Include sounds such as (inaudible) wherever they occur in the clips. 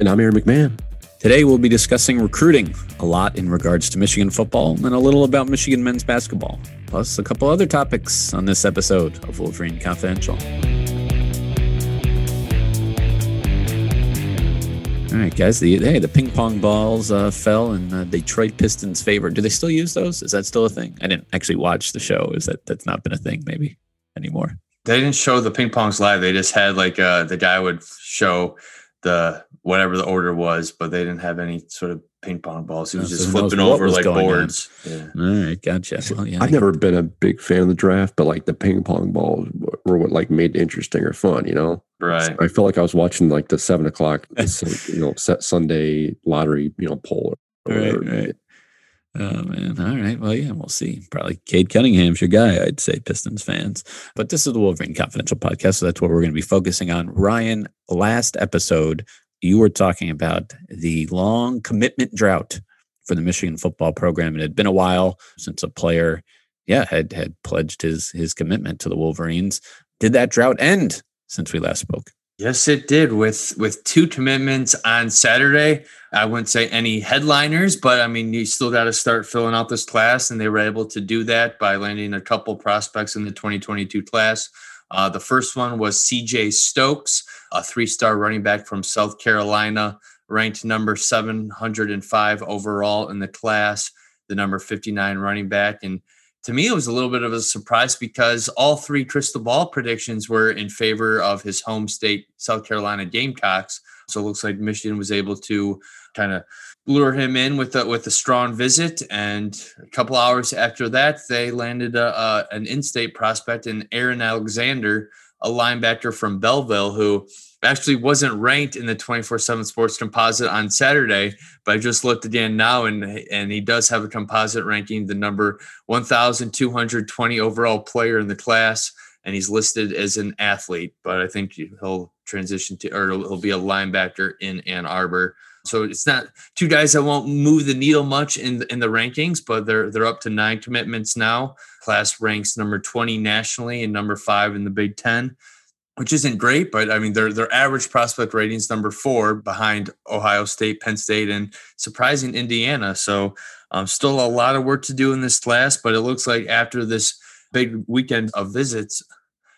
And I'm Aaron McMann. Today we'll be discussing recruiting, a lot in regards to Michigan football, and a little about Michigan men's basketball, plus a couple other topics on this episode of Wolverine Confidential. All right, guys. The hey, the ping pong balls uh, fell in the Detroit Pistons' favor. Do they still use those? Is that still a thing? I didn't actually watch the show. Is that that's not been a thing maybe anymore? They didn't show the ping pongs live. They just had like uh, the guy would show the whatever the order was, but they didn't have any sort of ping pong balls. He was just so flipping over like boards. Yeah. All right, gotcha. Well, yeah, I've never been a big fan of the draft, but like the ping pong balls were what like made it interesting or fun, you know? Right. I felt like I was watching like the seven o'clock, you know, (laughs) Sunday lottery, you know, poll. or Right, whatever. right. Oh man. All right. Well, yeah, we'll see. Probably Cade Cunningham's your guy, I'd say, Pistons fans. But this is the Wolverine Confidential Podcast, so that's what we're going to be focusing on. Ryan, last episode, you were talking about the long commitment drought for the Michigan football program. It had been a while since a player, yeah, had had pledged his his commitment to the Wolverines. Did that drought end since we last spoke? Yes, it did with with two commitments on Saturday. I wouldn't say any headliners, but I mean you still got to start filling out this class, and they were able to do that by landing a couple prospects in the 2022 class. Uh, the first one was C.J. Stokes, a three-star running back from South Carolina, ranked number 705 overall in the class, the number 59 running back, and to me, it was a little bit of a surprise because all three crystal ball predictions were in favor of his home state, South Carolina Gamecocks. So it looks like Michigan was able to kind of lure him in with a, with a strong visit. And a couple hours after that, they landed a, a, an in-state prospect in Aaron Alexander, a linebacker from Belleville, who actually wasn't ranked in the 24/7 Sports Composite on Saturday, but I just looked again now, and and he does have a composite ranking, the number 1,220 overall player in the class, and he's listed as an athlete. But I think he'll transition to, or he'll be a linebacker in Ann Arbor. So it's not two guys that won't move the needle much in in the rankings, but they're they're up to nine commitments now. Class ranks number 20 nationally and number five in the Big Ten which isn't great, but I mean their their average prospect ratings number four behind Ohio State, Penn State, and surprising Indiana. So um, still a lot of work to do in this class, but it looks like after this big weekend of visits,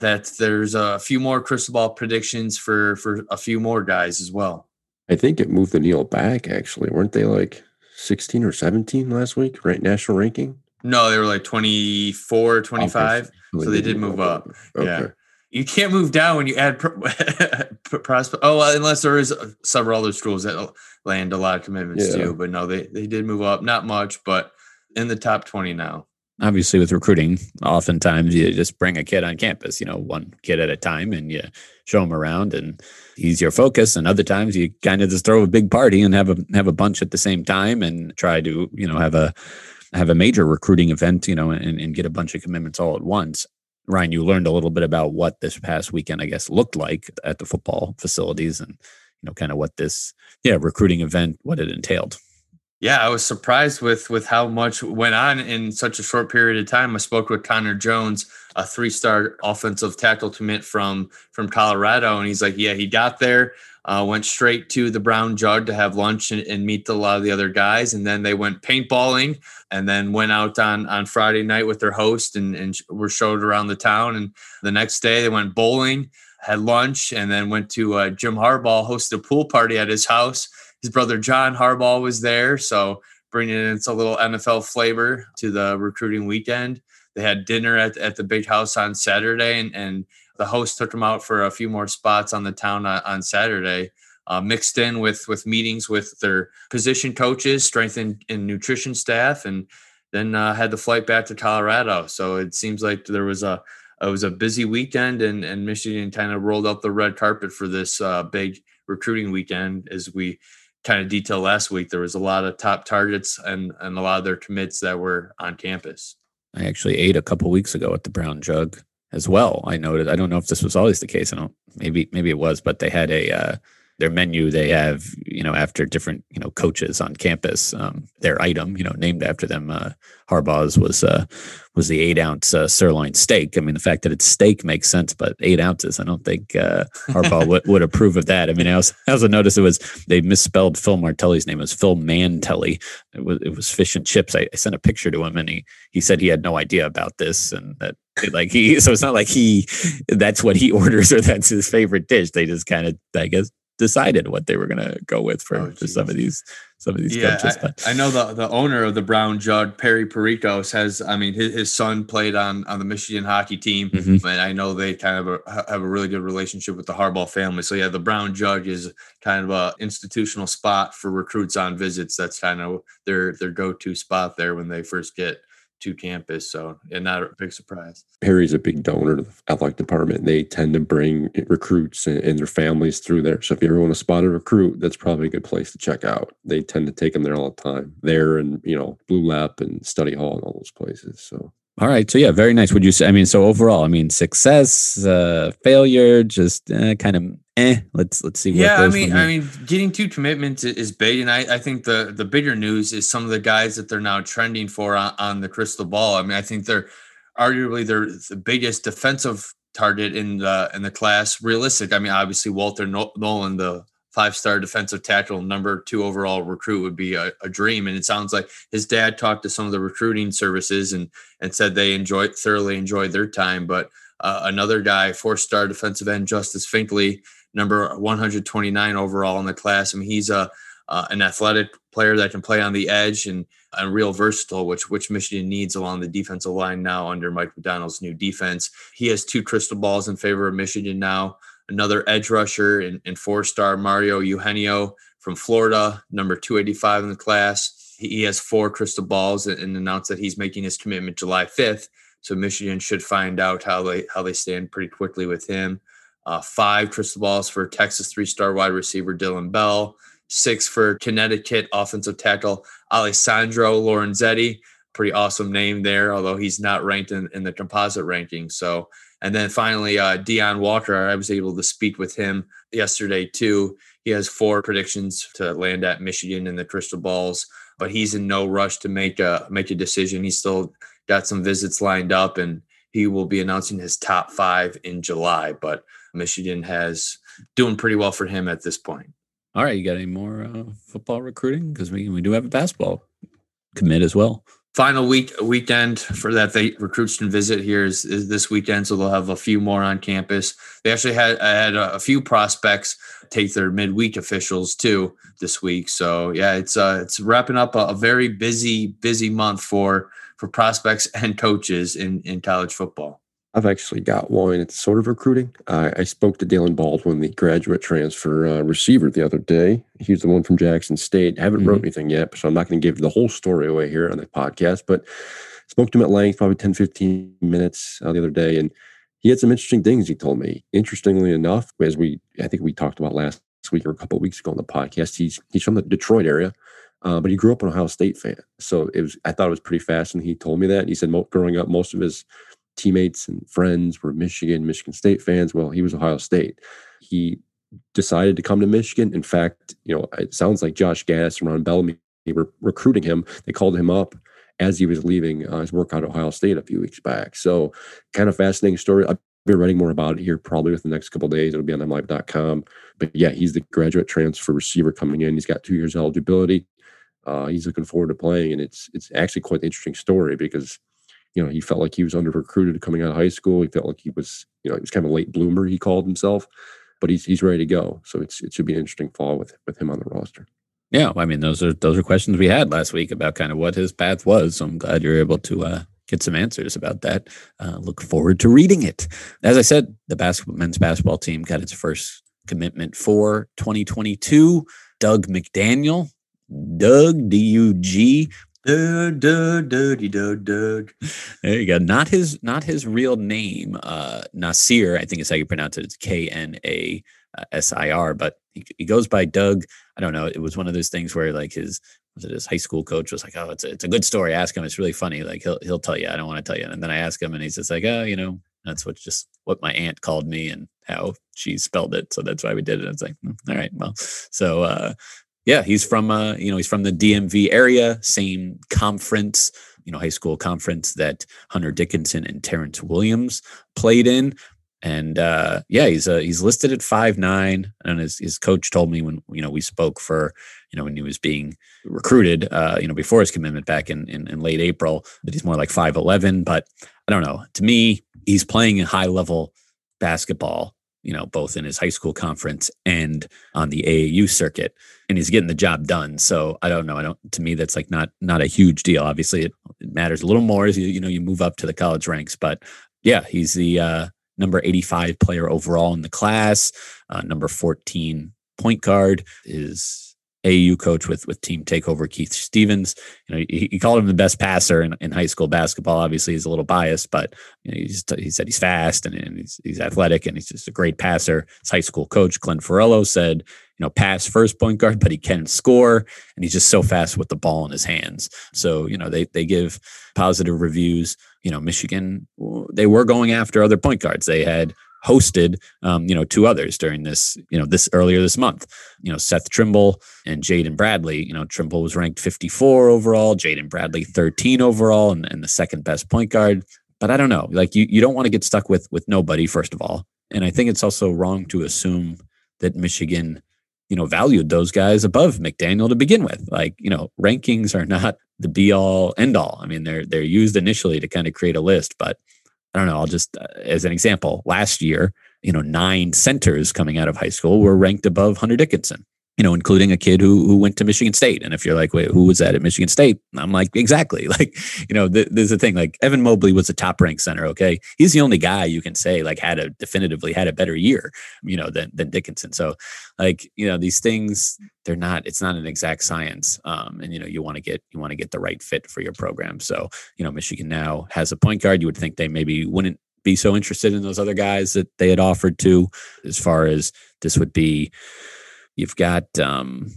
that there's a few more crystal ball predictions for for a few more guys as well. I think it moved the needle back actually. Weren't they like 16 or 17 last week, right? National ranking? No, they were like 24, 25. Okay. So they did move up. Okay. Yeah. You can't move down when you add pro- (laughs) prospect. Oh, unless there is several other schools that land a lot of commitments Yeah. too. But no, they they did move up, not much, but in the top twenty now. obviously with recruiting oftentimes you just bring a kid on campus you know one kid at a time and you show him around and he's your focus and other times you kind of just throw a big party and have a have a bunch at the same time and try to you know have a have a major recruiting event you know and, and get a bunch of commitments all at once ryan you learned a little bit about what this past weekend i guess looked like at the football facilities and you know kind of what this yeah recruiting event what it entailed Yeah, I was surprised with with how much went on in such a short period of time. I spoke with Connor Jones, a three-star offensive tackle commit from from Colorado, and he's like, "Yeah, he got there, uh, went straight to the Brown Jug to have lunch and, and meet a lot of the other guys, and then they went paintballing, and then went out on on Friday night with their host and and were showed around the town, and the next day they went bowling." Had lunch and then went to uh, Jim Harbaugh hosted a pool party at his house his brother John Harbaugh was there, so bringing in a little NFL flavor to the recruiting weekend. They had dinner at, at the big house on Saturday, and, and the host took them out for a few more spots on the town on, on Saturday, uh, mixed in with with meetings with their position coaches, strength and, and nutrition staff, and then uh, had the flight back to Colorado. So it seems like there was a it was a busy weekend, and and Michigan kind of rolled out the red carpet for this uh, big recruiting weekend as we kind of detail last week, there was a lot of top targets and, and a lot of their commits that were on campus. I actually ate a couple weeks ago at the Brown Jug as well. I noted. I don't know if this was always the case. I don't. Maybe maybe it was, but they had a uh, their menu they have you know after different you know coaches on campus um, their item you know named after them uh, harbaugh's was uh, was the eight ounce uh, sirloin steak. I mean the fact that it's steak makes sense but eight ounces i don't think uh, harbaugh (laughs) would, would approve of that. I mean I also, I also noticed it was they misspelled phil martelli's name it was phil mantelli. It was, it was fish and chips. I, I sent a picture to him and he he said he had no idea about this and that like he (laughs) so it's not like he that's what he (laughs) orders or that's his favorite dish. They just kind of i guess decided what they were going to go with for, oh, for some of these some of these yeah, coaches. But. I, I, know the the owner of the Brown Jug, Perry Pericos, has. I mean, his, his son played on on the Michigan hockey team, mm-hmm. and I know they kind of a, have a really good relationship with the Harbaugh family. So yeah, the Brown Jug is kind of a institutional spot for recruits on visits. That's kind of their their go to spot there when they first get to campus. So, and not a big surprise. Perry's a big donor to the athletic department. They tend to bring recruits and, and, their families through there. So, if you ever want to spot a recruit, that's probably a good place to check out. They tend to take them there all the time. There and, you know, Blue Lap and Study Hall and all those places. So, all right. So yeah, very nice. Would you say? I mean, so overall, I mean, success, uh, failure, just uh, kind of eh. Let's let's see. yeah, I mean, I mean, getting two commitments is big, and I, I think the the bigger news is some of the guys that they're now trending for on, on the crystal ball. I mean, I think they're arguably they're the biggest defensive target in the in the class. Realistic. I mean, obviously Walter Nolan, the five star defensive tackle, number two overall recruit would be a, a, dream. And it sounds like his dad talked to some of the recruiting services and and said they enjoyed thoroughly enjoyed their time. But uh, another guy, four star defensive end Justice Finkley, number 129 overall in the class. I mean, he's a uh, an athletic player that can play on the edge and and real versatile, which which Michigan needs along the defensive line now under Mike Macdonald's new defense. He has two crystal balls in favor of Michigan now another edge rusher and, and four star Mario Eugenio from Florida, number 285 in the class. He, has four crystal balls and, and announced that he's making his commitment July 5th. So Michigan should find out how they how they stand pretty quickly with him. Uh, five crystal balls for Texas three-star wide receiver Dylan Bell. Six for Connecticut offensive tackle Alessandro Lorenzetti. Pretty awesome name there, although he's not ranked in, in the composite ranking. So and then finally, uh, Deone Walker, I was able to speak with him yesterday too. He has four predictions to land at Michigan in the crystal balls, but he's in no rush to make a make a decision. He's still got some visits lined up, and he will be announcing his top five in July. But Michigan has doing pretty well for him at this point. All right, you got any more uh, football recruiting? Because we we do have a basketball commit as well final week weekend for that they recruits can visit here is, is, this weekend so they'll have a few more on campus. They actually had had a, a few prospects take their midweek officials too this week so yeah it's uh it's wrapping up a, a very busy busy month for for prospects and coaches in in college football I've actually got one. It's sort of recruiting. Uh, I spoke to Daylen Baldwin, the graduate transfer uh, receiver, the other day. He's the one from Jackson State. I haven't mm-hmm. wrote anything yet, so I'm not going to give the whole story away here on the podcast. But spoke to him at length, probably 10, 15 minutes uh, the other day, and he had some interesting things he told me. Interestingly enough, as we I think we talked about last week or a couple of weeks ago on the podcast, he's he's from the Detroit area. Uh, but he grew up an Ohio State fan, so it was. I thought it was pretty fascinating. He told me that. He said, mo- growing up, most of his teammates and friends were Michigan, Michigan State fans. Well, he was Ohio State. He decided to come to Michigan. In fact, you know, it sounds like Josh Gattis and Ron Bellamy were recruiting him. They called him up as he was leaving uh, his work at Ohio State a few weeks back. So, kind of fascinating story. I'll be writing more about it here probably within the next couple days. It'll be on mlive.com. But yeah, he's the graduate transfer receiver coming in. He's got two years eligibility. Uh, he's looking forward to playing, and it's it's actually quite an interesting story because you know he felt like he was under recruited coming out of high school. He felt like he was you know he was kind of a late bloomer. He called himself, but he's he's ready to go. So it's it should be an interesting fall with with him on the roster. Yeah, I mean those are those are questions we had last week about kind of what his path was. So I'm glad you're able to uh, get some answers about that. Uh, look forward to reading it. As I said, the basketball men's basketball team got its first commitment for 2022. Dug McDaniel, Dug D U G. There you go. Not his, not his real name. Uh, Nasir, I think is how you pronounce it. It's K N A S I R, but he, he goes by Dug. I don't know. It was one of those things where like his was it his high school coach was like, "Oh, it's a, it's a good story. Ask him. It's really funny. Like he'll he'll tell you. I don't want to tell you." And then I ask him, and he's just like, "Oh, you know, that's what just what my aunt called me and how she spelled it. So that's why we did it." It's like, "Mm, all right, well, so uh, yeah, he's from uh, you know, he's from the DMV area, same conference, you know, high school conference that Hunter Dickinson and Terrence Williams played in. And uh, yeah, he's uh, he's listed at five nine, and his his coach told me when you know we spoke for you know when he was being recruited, uh, you know before his commitment back in, in in late April that he's more like five eleven. But I don't know. To me, he's playing a high level basketball, you know, both in his high school conference and on the AAU circuit, and he's getting the job done. So I don't know. I don't. To me, that's like not not a huge deal. Obviously, it, it matters a little more as you you know you move up to the college ranks, but yeah, he's the uh, number 85 player overall in the class, uh, number 14 point guard is AU coach with with team takeover Keith Stevens. You know, he, he called him the best passer in, in high school basketball. Obviously, he's a little biased, but you know, he's, he said he's fast and, and he's, he's athletic and he's just a great passer. His high school coach Glenn Farello said, you know, pass first point guard, but he can score, and he's just so fast with the ball in his hands. So you know, they they give positive reviews you know, Michigan, they were going after other point guards. They had hosted, um, you know, two others during this, you know, this earlier this month. You know, Seth Trimble and Jaden Bradley. You know, Trimble was ranked 54 overall, Jaden Bradley 13 overall, and, and the second best point guard. But I don't know. Like you, you don't want to get stuck with with nobody, first of all. And I think it's also wrong to assume that Michigan you know, valued those guys above McDaniel to begin with. Like, you know, rankings are not the be all end all. I mean, they're they're used initially to kind of create a list, but I don't know. I'll just uh, as an example, last year, you know, nine centers coming out of high school were ranked above Hunter Dickinson you know, including a kid who who went to Michigan State. And if you're like, wait, who was that at Michigan State? I'm like, exactly. (laughs) Like, you know, th- there's a thing. Like Evan Mobley was a top ranked center. Okay, he's the only guy you can say like had a definitively had a better year, you know, than than Dickinson. So, like, you know, these things they're not. It's not an exact science. Um, and you know, you want to get you want to get the right fit for your program. So, you know, Michigan now has a point guard. You would think they maybe wouldn't be so interested in those other guys that they had offered to, as far as this would be You've got um,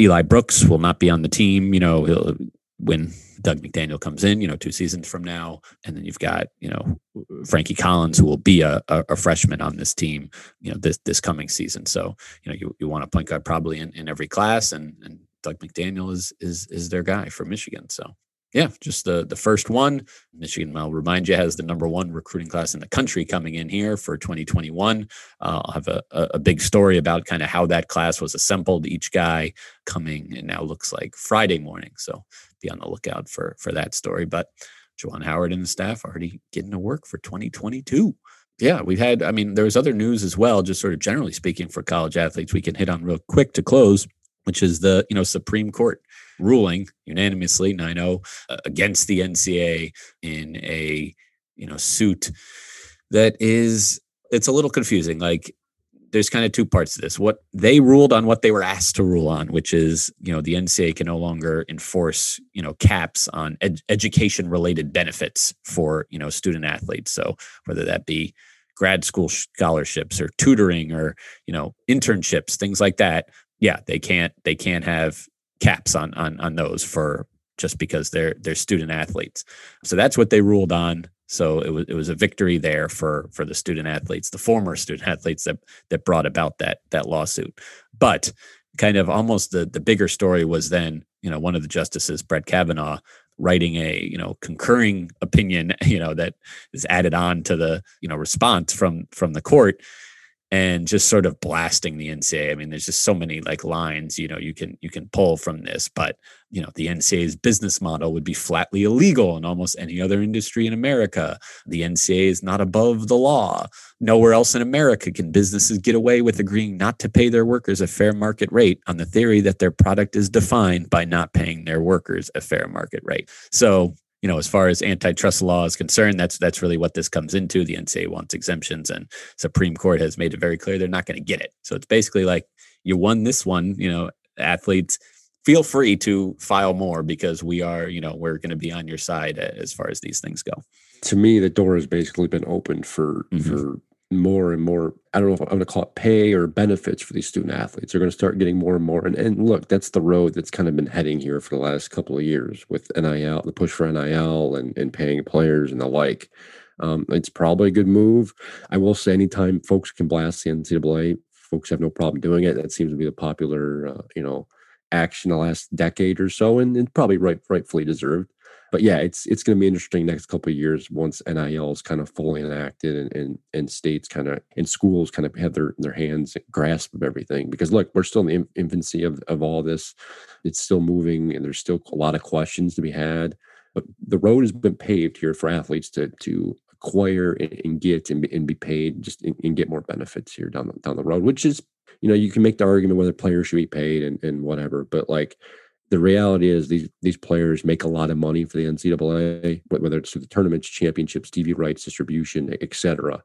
Eli Brooks will not be on the team. You know, he'll, when Dug McDaniel comes in, you know, two seasons from now, and then you've got you know Frankie Collins who will be a, a, a, freshman on this team, you know, this this coming season. So you know, you, you want a point guard probably in, in every class, and and Dug McDaniel is is is their guy for Michigan. So yeah, just the the first one. Michigan, I'll remind you, has the number one recruiting class in the country coming in here for 2021. Uh, I'll have a, a big story about kind of how that class was assembled. Each guy coming and now looks like Friday morning, so be on the lookout for for that story. But Juwan Howard and the staff already getting to work for 2022. Yeah, we've had. I mean, there was other news as well. Just sort of generally speaking for college athletes, we can hit on real quick to close, which is the you know Supreme Court ruling unanimously 9-0 uh, against the NCAA in a you know suit that is it's a little confusing. Like there's kind of two parts to this. What they ruled on what they were asked to rule on which is you know the NCAA can no longer enforce you know caps on ed- education related benefits for you know student athletes. So whether that be grad school scholarships or tutoring or you know internships things like that yeah they can't they can't have caps on on on those for just because they're they're student athletes. So that's what they ruled on. So it was it was a victory there for for the student athletes, the former student (laughs) athletes that that brought about that that lawsuit. But kind of almost the the bigger story was then you know, one of the justices, Brett Kavanaugh, writing a you know concurring opinion (laughs) you know that is added on to the you know response from from the court and just sort of blasting the NCAA. I mean, there's just so many like lines, you know, you can you can pull from this, but you know, the NCAA's business model would be flatly illegal in almost any other industry in America. The NCAA is not above the law. Nowhere else in America can businesses get away with agreeing not to pay their workers a fair market rate on the theory that their product is defined by not paying their workers a fair market rate. So you know, as far as antitrust law is concerned, that's that's really what this comes into. The NCAA wants exemptions, and Supreme Court has made it very clear they're not going to get it. So it's basically like you won this one. You know, athletes feel free to file more because we are, you know, we're going to be on your side as far as these things go. To me, the door has basically been opened for mm-hmm. for more and more i don't know if i'm going to call it pay or benefits for these student athletes. They're going to start getting more and more. And, and look that's the road that's kind of been heading here for the last couple of years with nil the push for nil and, and paying players and the like. Um, it's probably a good move. I will say anytime folks can blast the ncaa folks have no problem doing it. That seems to be the popular uh, you know action the last decade or so and, and probably right rightfully deserved but yeah, it's it's going to be interesting next couple of years once NIL is kind of fully enacted and and, and states kind of and schools kind of have their their hands grasp of everything. Because look, we're still in the infancy of of all this. It's still moving, and there's still a lot of questions to be had. But the road has been paved here for athletes to to acquire and, get and be, and be paid just and, and, get more benefits here down the, down the road, which is you know you can make the argument whether players should be paid and, and whatever, but like the reality is these these players make a lot of money for the NCAA, whether it's through the tournaments, championships, TV rights, distribution, etc.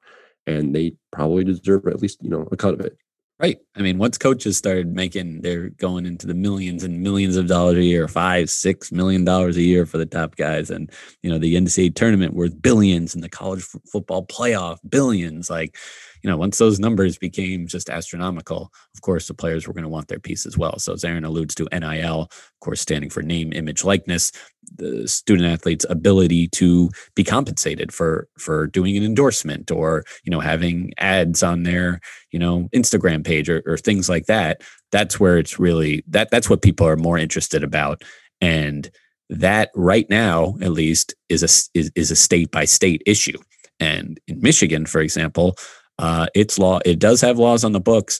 And they probably deserve at least you know a cut of it. Right. I mean, once coaches started making, they're going into the millions and millions of dollars a year, five, six million dollars a year for the top guys, and you know the NCAA tournament worth billions, and the college f- football playoff billions. Like, you know, once those numbers became just astronomical, of course, the players were going to want their piece as well. So, as Aaron alludes to, NIL, of course, standing for name, image, likeness, the student athlete's ability to be compensated for for doing an endorsement or you know having ads on their you know Instagram page or, or things like that. That's where it's really that that's what people are more interested about and that right now at least is a is, is a state by state issue and in michigan for example uh, its law, it does have laws on the books.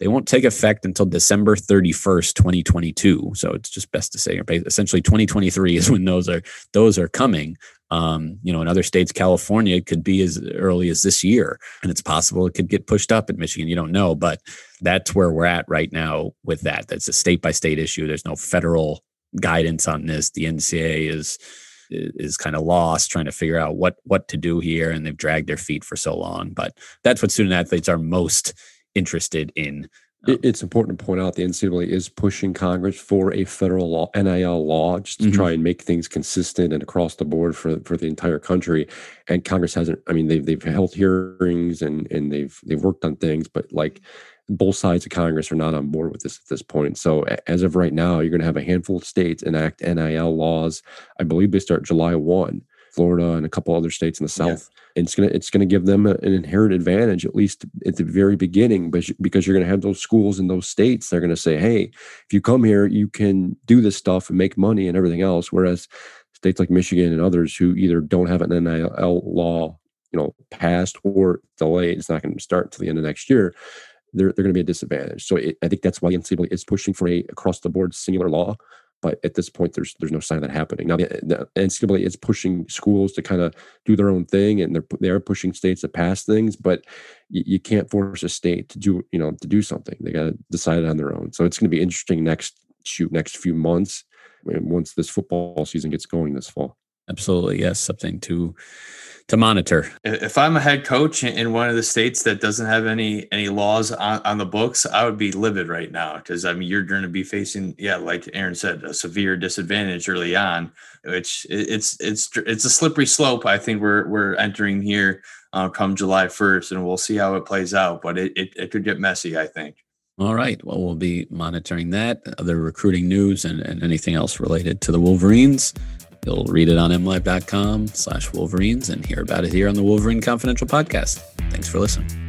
They won't take effect until December 31st, 2022. So it's just best to say essentially 2023 is when those are those are coming. Um, you know, in other states, California could be as early as this year, and it's possible it could get pushed up in Michigan. You don't know, but that's where we're at right now with that. That's a state by state issue. There's no federal guidance on this. The NCAA is is kind of lost trying to figure out what what to do here and they've dragged their feet for so long but that's what student athletes are most interested in um, it's important to point out the NCAA is pushing Congress for a federal law, NIL law, just to mm-hmm. try and make things consistent and across the board for for the entire country. And Congress hasn't. I mean, they've they've held hearings and and they've they've worked on things, but like both sides of Congress are not on board with this at this point. So as of right now, you're going to have a handful of states enact NIL laws. I believe they start July one. Florida and a couple other states in the South, yeah. and it's gonna it's gonna give them an inherent advantage at least at the very beginning, but because you're gonna have those schools in those states, they're gonna say, hey, if you come here, you can do this stuff and make money and everything else. Whereas states like Michigan and others who either don't have an NIL law, you know, passed or delayed, it's not going to start until the end of next year they're, they're going to be a disadvantage. So it, I think that's why NCAA is pushing for a across the board singular law. But at this point, there's there's no sign of that happening. Now the, the NCAA is pushing schools to kind of do their own thing, and they're they are pushing states to pass things. But you, you can't force a state to do you know to do something. They got to decide it on their own. So it's going to be interesting next shoot next few months once this football season gets going this fall. Absolutely, yes, something to to monitor. If I'm a head coach in one of the states that doesn't have any any laws on, on the books, I would be livid right now because I mean you're going to be facing, yeah, like Aaron said, a severe disadvantage early on, which it's it's it's a slippery slope. I think we're we're entering here uh, come July 1st, and we'll see how it plays out. But it, it, it could get messy, I think. All right. Well, we'll be monitoring that, other recruiting news, and, and anything else related to the Wolverines. You'll read it on mlive.com slash Wolverines and hear about it here on the Wolverine Confidential podcast. Thanks for listening.